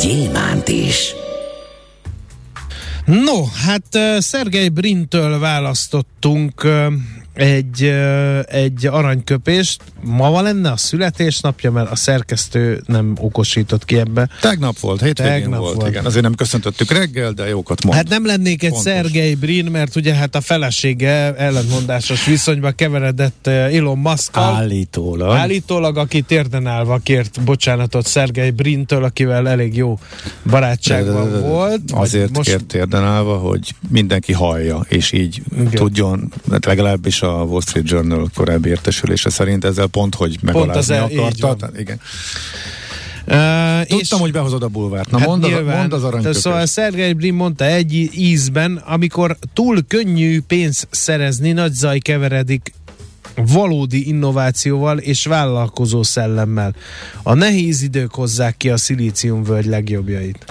gyémánt is. No, hát uh, Szergej Brintől választottunk uh, egy, egy aranyköpést. Ma van lenne a születésnapja, mert a szerkesztő nem okosított ki ebbe. Tegnap volt, hétvégén Tegnap volt, volt, igen. Azért nem köszöntöttük reggel, de jókat mond. Hát nem lennék egy Pontos. Szergej Brin, mert ugye hát a felesége ellentmondásos viszonyba keveredett Elon musk Állítólag. Állítólag, aki térden állva kért bocsánatot Szergej Brintől, akivel elég jó barátságban volt. Azért most... kért térden állva, hogy mindenki hallja, és így igen. tudjon, hát legalábbis a a Wall Street Journal korábbi értesülése szerint ezzel pont, hogy megalázni pont akarta. Tehát, igen. Uh, Tudtam, hogy behozod a bulvárt. Na hát mondd, nyilván, mondd az aranyköpést. Szóval Szergej Brin mondta egy ízben, amikor túl könnyű pénzt szerezni, nagy zaj keveredik valódi innovációval és vállalkozó szellemmel. A nehéz idők hozzák ki a szilíciumvölgy legjobbjait.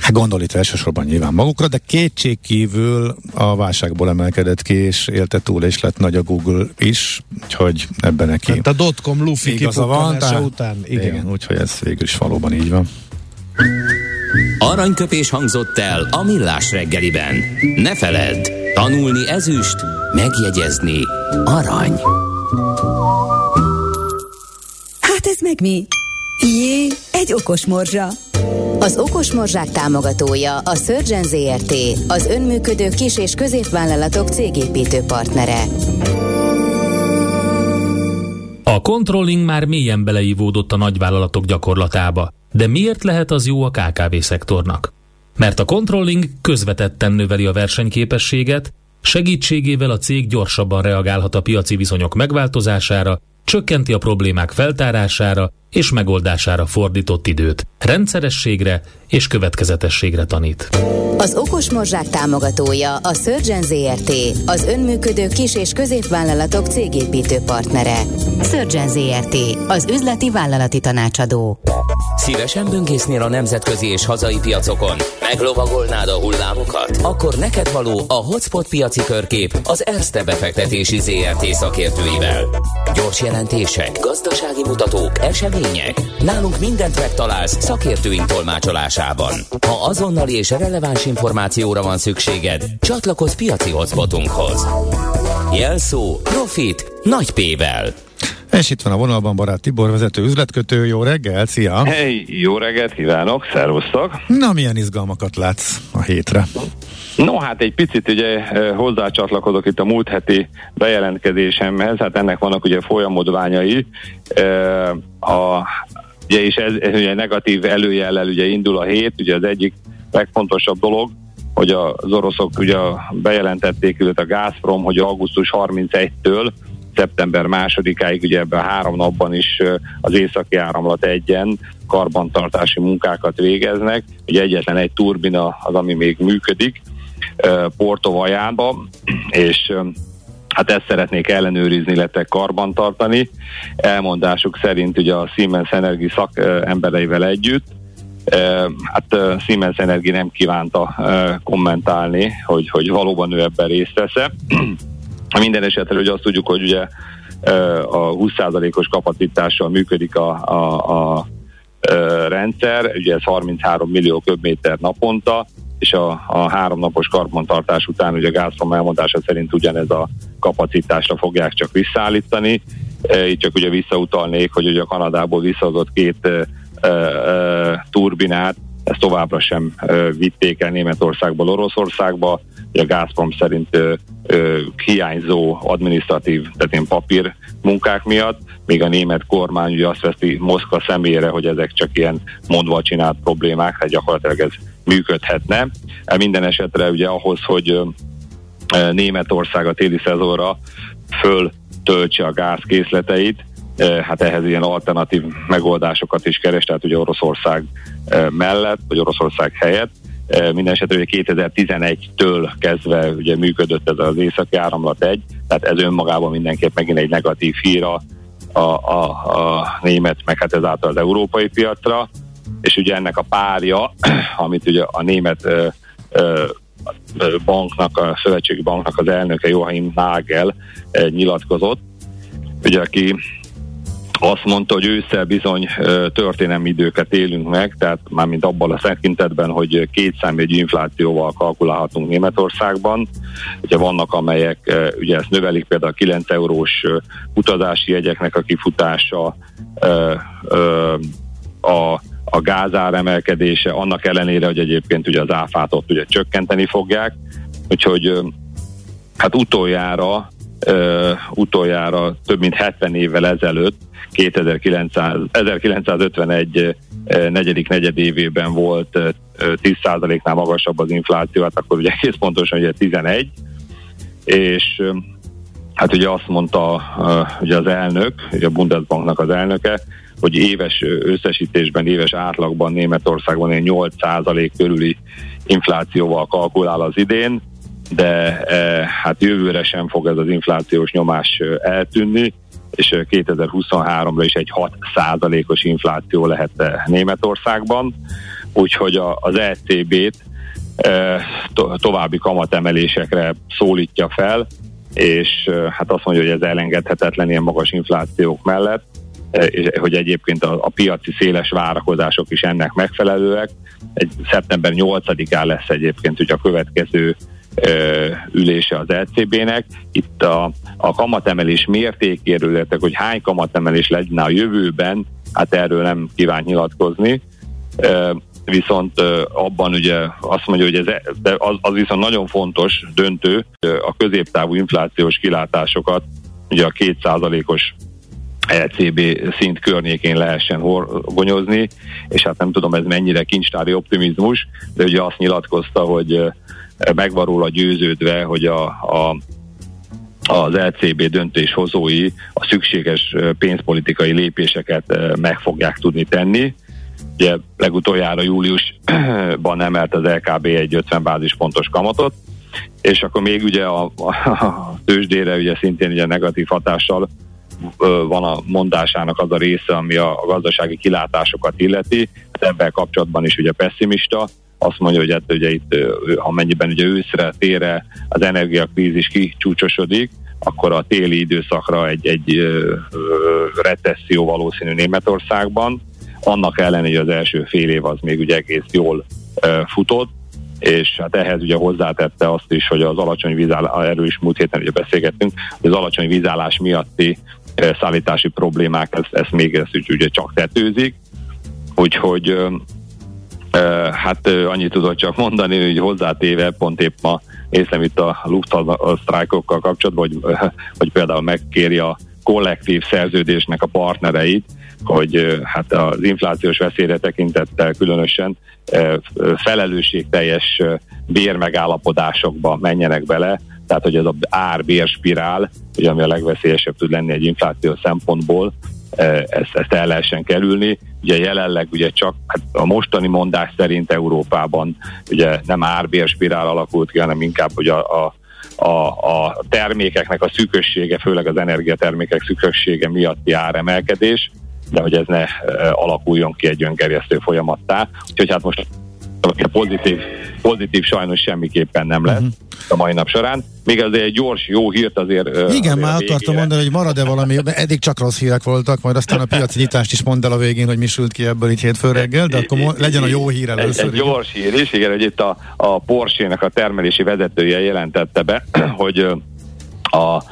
Hát gondol itt elsősorban nyilván magukra, de kétség kívül a válságból emelkedett ki, és élte túl, és lett nagy a Google is, úgyhogy ebben neki. Hát a dotcom lufi van, tehát, után. Igen. igen, úgyhogy ez végül is valóban így van. Aranyköpés hangzott el a millás reggeliben. Ne feledd, tanulni ezüst, megjegyezni arany. Hát ez meg mi? Jé, egy okos morzsa. Az Okos Morzsák támogatója a Surgeon ZRT, az önműködő kis- és középvállalatok cégépítő partnere. A controlling már mélyen beleívódott a nagyvállalatok gyakorlatába. De miért lehet az jó a KKV szektornak? Mert a controlling közvetetten növeli a versenyképességet, segítségével a cég gyorsabban reagálhat a piaci viszonyok megváltozására, csökkenti a problémák feltárására és megoldására fordított időt, rendszerességre és következetességre tanít. Az Okos Morzsák támogatója a Surgeon ZRT, az önműködő kis- és középvállalatok cégépítő partnere. Surgeon ZRT, az üzleti vállalati tanácsadó. Szívesen böngésznél a nemzetközi és hazai piacokon? Meglovagolnád a hullámokat? Akkor neked való a Hotspot piaci körkép az Erste befektetési ZRT szakértőivel. Gyors jelentések, gazdasági mutatók, események. Nálunk mindent megtalálsz szakértőink tolmácsolásában. Ha azonnali és releváns információra van szükséged, csatlakozz piaci hotspotunkhoz. Jelszó Profit nagy P-vel. És itt van a vonalban barát Tibor, vezető üzletkötő. Jó reggel, szia! Hey, jó reggelt kívánok, szervusztok! Na, milyen izgalmakat látsz a hétre? No, hát egy picit ugye hozzácsatlakozok itt a múlt heti bejelentkezésemhez, hát ennek vannak ugye folyamodványai. A, ugye, és ez, ez ugye negatív előjellel ugye indul a hét, ugye az egyik legfontosabb dolog, hogy az oroszok ugye bejelentették, illetve a Gazprom, hogy augusztus 31-től szeptember másodikáig, ugye ebben a három napban is az északi áramlat egyen karbantartási munkákat végeznek. Ugye egyetlen egy turbina az, ami még működik Porto Vajába, és hát ezt szeretnék ellenőrizni, illetve karbantartani. Elmondásuk szerint ugye a Siemens Energy szakembereivel együtt, Hát Siemens Energy nem kívánta kommentálni, hogy, hogy valóban ő ebben részt vesz minden esetre ugye azt tudjuk, hogy ugye a 20%-os kapacitással működik a, a, a rendszer, ugye ez 33 millió köbméter naponta, és a, a három napos karbantartás után ugye a Gazprom elmondása szerint ugyanez a kapacitásra fogják csak visszaállítani. Itt csak ugye visszautalnék, hogy ugye a Kanadából visszahozott két e, e, turbinát, ezt továbbra sem e, vitték el Németországból Oroszországba, a Gazprom szerint ö, ö, hiányzó administratív, tehát ilyen papír munkák miatt, míg a német kormány ugye azt veszi Moszkva személyre, hogy ezek csak ilyen mondva csinált problémák, hát gyakorlatilag ez működhetne. E minden esetre ugye ahhoz, hogy Németország a téli szezonra föl töltse a gázkészleteit, hát ehhez ilyen alternatív megoldásokat is keres, tehát ugye Oroszország mellett, vagy Oroszország helyett. Mindenesetre ugye 2011-től kezdve ugye működött ez az északi áramlat egy, tehát ez önmagában mindenképp megint egy negatív hír a, a, a, a német, meg hát ezáltal az európai piacra, és ugye ennek a párja, amit ugye a német ö, ö, banknak, a szövetségi banknak az elnöke Joachim Nagel nyilatkozott, ugye aki azt mondta, hogy ősszel bizony történelmi időket élünk meg, tehát már mint abban a tekintetben, hogy két számjegyű inflációval kalkulálhatunk Németországban. Ugye vannak, amelyek ugye ezt növelik, például a 9 eurós utazási jegyeknek a kifutása, a a gázár emelkedése, annak ellenére, hogy egyébként ugye az áfát ott ugye csökkenteni fogják, úgyhogy hát utoljára, uh, utoljára több mint 70 évvel ezelőtt 2900, 1951 negyedik negyedévében volt 10%-nál magasabb az infláció, hát akkor ugye egész pontosan ugye 11, és hát ugye azt mondta ugye az elnök, ugye a Bundesbanknak az elnöke, hogy éves összesítésben, éves átlagban Németországban egy 8% körüli inflációval kalkulál az idén, de e, hát jövőre sem fog ez az inflációs nyomás eltűnni, és 2023-ra is egy 6%-os infláció lehet Németországban, úgyhogy a, az ECB-t to, további kamatemelésekre szólítja fel, és hát azt mondja, hogy ez elengedhetetlen ilyen magas inflációk mellett, és hogy egyébként a, a piaci széles várakozások is ennek megfelelőek. Egy szeptember 8-án lesz egyébként ugye a következő ülése az LCB-nek. Itt a, a kamatemelés mértékéről, illetve hogy hány kamatemelés legyen a jövőben, hát erről nem kíván nyilatkozni. Viszont abban ugye azt mondja, hogy ez, de az, az viszont nagyon fontos, döntő, a középtávú inflációs kilátásokat, ugye a kétszázalékos ECB szint környékén lehessen horgonyozni, és hát nem tudom ez mennyire kincstári optimizmus, de ugye azt nyilatkozta, hogy megvan róla győződve, hogy a, a az LCB döntéshozói a szükséges pénzpolitikai lépéseket meg fogják tudni tenni. Ugye legutoljára júliusban emelt az LKB egy 50 bázispontos kamatot, és akkor még ugye a, a tőzsdére ugye szintén ugye negatív hatással van a mondásának az a része, ami a, gazdasági kilátásokat illeti. Ebben kapcsolatban is ugye pessimista, azt mondja, hogy hát ugye itt, amennyiben ugye őszre, tére az energiakrízis kicsúcsosodik, akkor a téli időszakra egy, egy ö, recesszió valószínű Németországban. Annak ellenére, hogy az első fél év az még ugye egész jól ö, futott, és hát ehhez ugye hozzátette azt is, hogy az alacsony vízállás, erről is múlt héten ugye beszélgettünk, hogy az alacsony vízállás miatti szállítási problémák, ezt, ezt még ezt ugye csak tetőzik, úgyhogy hát annyit tudok csak mondani, hogy hozzátéve pont épp ma észlem itt a Lufthansa sztrájkokkal kapcsolatban, hogy, hogy például megkéri a kollektív szerződésnek a partnereit, hogy hát az inflációs veszélyre tekintettel különösen felelősségteljes bérmegállapodásokba menjenek bele, tehát hogy ez az ár-bérspirál, ugye, ami a legveszélyesebb tud lenni egy infláció szempontból, ezt, ezt el lehessen kerülni. Ugye jelenleg ugye csak hát a mostani mondás szerint Európában ugye nem árbérspirál alakult ki, hanem inkább hogy a, a a, a termékeknek a szükössége, főleg az energiatermékek szükössége miatti áremelkedés, de hogy ez ne alakuljon ki egy öngerjesztő folyamattá. Úgyhogy hát most pozitív, pozitív sajnos semmiképpen nem lesz uh-huh. a mai nap során. Még azért egy gyors, jó hírt azért... Igen, azért már akartam mondani, hogy marad-e valami, eddig csak rossz hírek voltak, majd aztán a piaci nyitást is mondd el a végén, hogy mi sült ki ebből itt hétfő reggel, de akkor legyen a jó hír először. Egy, egy gyors hír is, igen, hogy itt a, a Porsche-nek a termelési vezetője jelentette be, hogy a,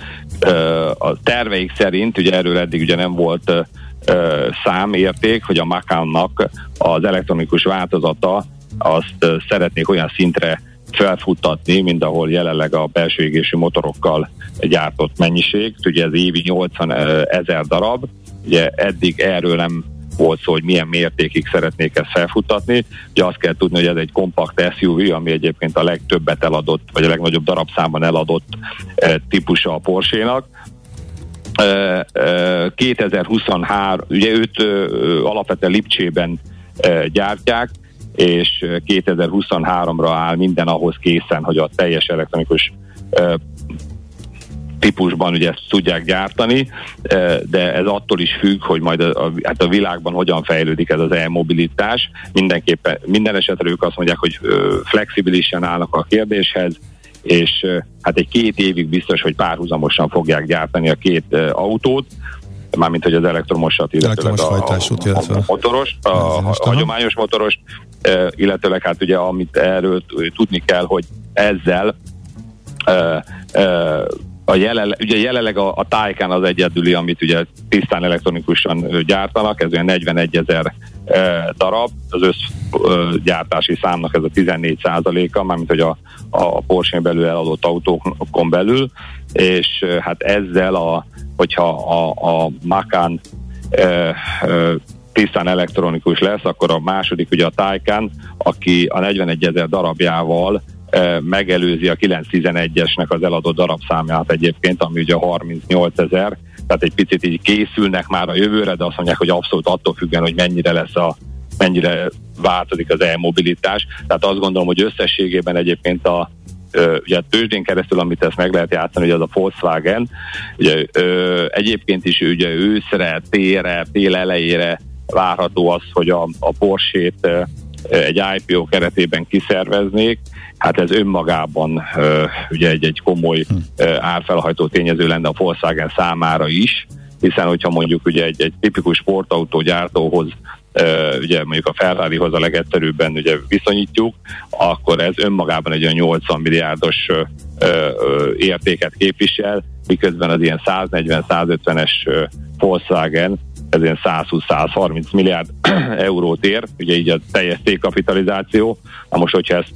a terveik szerint, ugye erről eddig ugye nem volt számérték, hogy a Macannak az elektronikus változata azt szeretnék olyan szintre felfuttatni, mint ahol jelenleg a belső égésű motorokkal gyártott mennyiség. Ugye ez évi 80 ezer darab, ugye eddig erről nem volt szó, hogy milyen mértékig szeretnék ezt felfuttatni. Ugye azt kell tudni, hogy ez egy kompakt SUV, ami egyébként a legtöbbet eladott, vagy a legnagyobb darabszámban eladott típusa a Porsche-nak 2023, ugye őt alapvetően Lipcsében gyártják, és 2023-ra áll minden ahhoz készen, hogy a teljes elektronikus típusban ugye ezt tudják gyártani, de ez attól is függ, hogy majd a, a, hát a világban hogyan fejlődik ez az e-mobilitás. Mindenképpen, minden esetre ők azt mondják, hogy flexibilisen állnak a kérdéshez, és hát egy két évig biztos, hogy párhuzamosan fogják gyártani a két autót, mármint hogy az elektromosat, illetve a, a, a, a motoros, a, a hagyományos motoros, illetőleg hát ugye amit erről tudni kell, hogy ezzel a jelenleg, ugye jelenleg a, a Taycan az egyedüli, amit ugye tisztán elektronikusan gyártanak, ez olyan 41 ezer e, darab, az összgyártási számnak ez a 14 százaléka, mármint hogy a, a Porsche belül eladott autókon belül, és hát ezzel, a, hogyha a, a Macan e, e, tisztán elektronikus lesz, akkor a második ugye a Taycan, aki a 41 ezer darabjával megelőzi a 911-esnek az eladott darabszámját egyébként, ami ugye 38 ezer, tehát egy picit így készülnek már a jövőre, de azt mondják, hogy abszolút attól függen, hogy mennyire lesz a mennyire változik az e-mobilitás. Tehát azt gondolom, hogy összességében egyébként a, ugye a tőzsdén keresztül, amit ezt meg lehet játszani, ugye az a Volkswagen, ugye ö, egyébként is ugye őszre, térre, tél elejére várható az, hogy a, a Porsche-t egy IPO keretében kiszerveznék, hát ez önmagában ugye egy, egy komoly hm. árfelhajtó tényező lenne a Volkswagen számára is, hiszen hogyha mondjuk ugye egy, egy tipikus sportautó gyártóhoz ugye mondjuk a Ferrarihoz a legegyszerűbben ugye viszonyítjuk, akkor ez önmagában egy olyan 80 milliárdos értéket képvisel, miközben az ilyen 140-150-es Volkswagen ez ilyen 120-130 milliárd eurót ér, ugye így a teljes kapitalizáció. Na most, hogyha ezt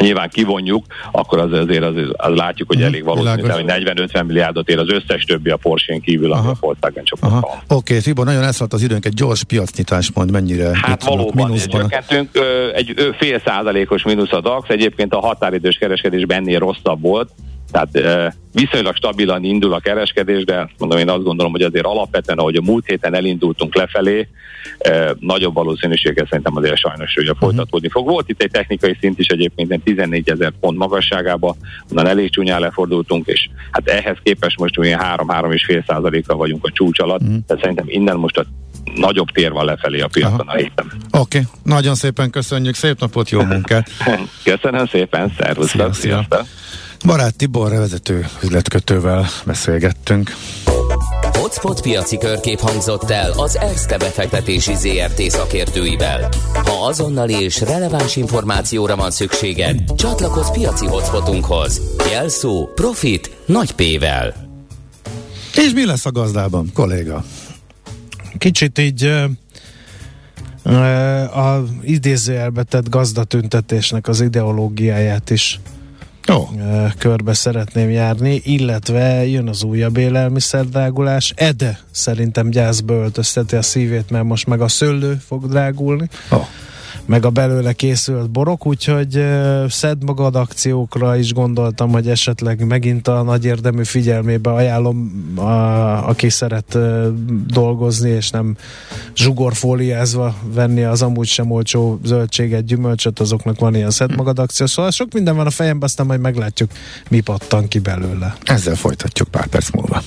nyilván kivonjuk, akkor az azért az, az látjuk, hogy mhm, elég valószínű, hogy 40-50 milliárdot ér az összes többi a Porsche-n kívül, ami a Volkswagen csoport Oké, okay, Tibor, nagyon elszállt az időnk, egy gyors piacnyitás mond, mennyire Hát valóban, csökkentünk, egy fél százalékos mínusz a DAX, egyébként a határidős kereskedésben ennél rosszabb volt, tehát viszonylag stabilan indul a kereskedés, de mondom, én azt gondolom, hogy azért alapvetően, ahogy a múlt héten elindultunk lefelé, nagyobb valószínűséggel szerintem azért sajnos, hogy a mhm. folytatódni fog. Volt itt egy technikai szint is egyébként 14 ezer pont magasságába, onnan elég csúnyán lefordultunk, és hát ehhez képest most olyan 3-3,5 százalékkal vagyunk a csúcs alatt, tehát szerintem innen most a nagyobb tér van lefelé a piacon a héten. Oké, okay. nagyon szépen köszönjük, szép napot, jó munkát! Köszönöm szépen, szervusztok, sziasztok! Barát Tibor vezető üzletkötővel beszélgettünk. Hotspot piaci körkép hangzott el az ESZTE befektetési ZRT szakértőivel. Ha azonnali és releváns információra van szükséged, csatlakozz piaci hotspotunkhoz. Jelszó Profit nagy P-vel. És mi lesz a gazdában, kolléga? Kicsit így a idézőjelbe tett gazdatüntetésnek az ideológiáját is oh. körbe szeretném járni, illetve jön az újabb élelmiszerdrágulás. Ede szerintem gyászba öltözteti a szívét, mert most meg a szőlő fog drágulni. Oh meg a belőle készült borok, úgyhogy szed magad akciókra is gondoltam, hogy esetleg megint a nagy érdemű figyelmébe ajánlom, a, aki szeret dolgozni, és nem zsugorfóliázva venni az amúgy sem olcsó zöldséget, gyümölcsöt, azoknak van ilyen szed magad akció. Szóval sok minden van a fejemben, aztán majd meglátjuk, mi pattan ki belőle. Ezzel folytatjuk pár perc múlva.